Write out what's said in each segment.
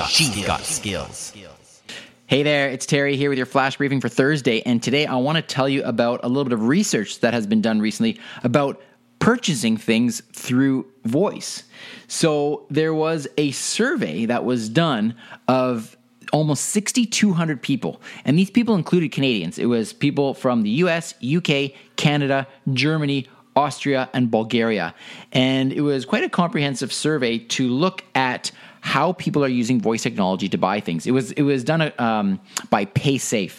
got She's skills. got skills. Hey there, it's Teri here with your flash briefing for Thursday. And today I want to tell you about a little bit of research that has been done recently about purchasing things through voice. So there was a survey that was done of almost 6,200 people. And these people included Canadians. It was people from the US, UK, Canada, Germany, Austria, and Bulgaria. And it was quite a comprehensive survey to look at how people are using voice technology to buy things. It was it was done um, by PaySafe,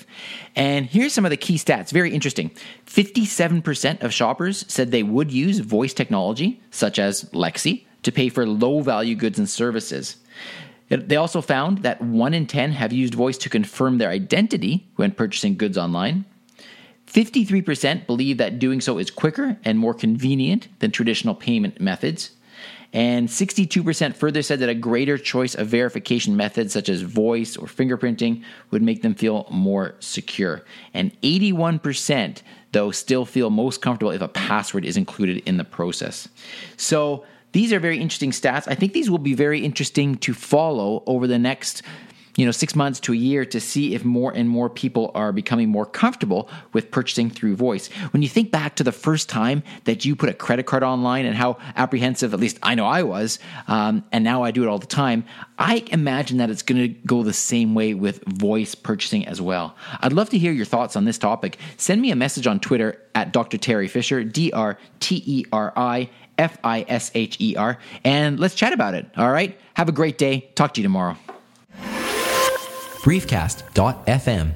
and here's some of the key stats. Very interesting. Fifty-seven percent of shoppers said they would use voice technology, such as Alexa, to pay for low-value goods and services. They also found that one in ten have used voice to confirm their identity when purchasing goods online. 53% believe that doing so is quicker and more convenient than traditional payment methods. And 62% further said that a greater choice of verification methods, such as voice or fingerprinting, would make them feel more secure. And 81%, though, still feel most comfortable if a password is included in the process. So, these are very interesting stats. I think these will be very interesting to follow over the next you know, six months to a year to see if more and more people are becoming more comfortable with purchasing through voice. When you think back to the first time that you put a credit card online and how apprehensive, at least I know I was, um, and now I do it all the time, I imagine that it's going to go the same way with voice purchasing as well. I'd love to hear your thoughts on this topic. Send me a message on Twitter at Dr. Teri Fisher, D R T E R I F I S H E R, and let's chat about it. All right? Have a great day. Talk to you tomorrow briefcast.fm